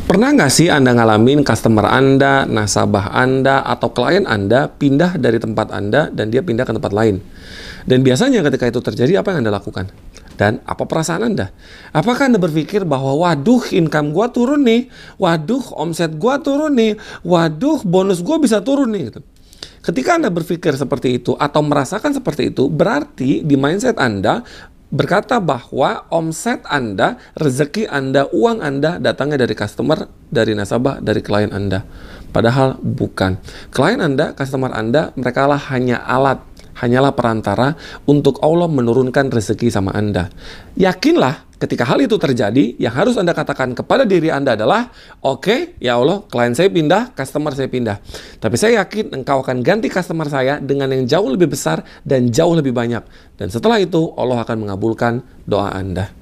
Pernah nggak sih Anda ngalamin customer Anda, nasabah Anda, atau klien Anda pindah dari tempat Anda dan dia pindah ke tempat lain? Dan biasanya ketika itu terjadi, apa yang Anda lakukan? Dan apa perasaan Anda? Apakah Anda berpikir bahwa waduh income gua turun nih, waduh omset gua turun nih, waduh bonus gua bisa turun nih gitu. Ketika Anda berpikir seperti itu atau merasakan seperti itu, berarti di mindset Anda berkata bahwa omset Anda, rezeki Anda, uang Anda datangnya dari customer, dari nasabah, dari klien Anda. Padahal bukan. Klien Anda, customer Anda, mereka lah hanya alat, hanyalah perantara untuk Allah menurunkan rezeki sama Anda. Yakinlah ketika hal itu terjadi, yang harus Anda katakan kepada diri Anda adalah, oke, okay, ya Allah, klien saya pindah, customer saya pindah. Tapi saya yakin engkau akan ganti customer saya dengan yang jauh lebih besar dan jauh lebih banyak. Dan setelah itu, Allah akan mengabulkan doa Anda.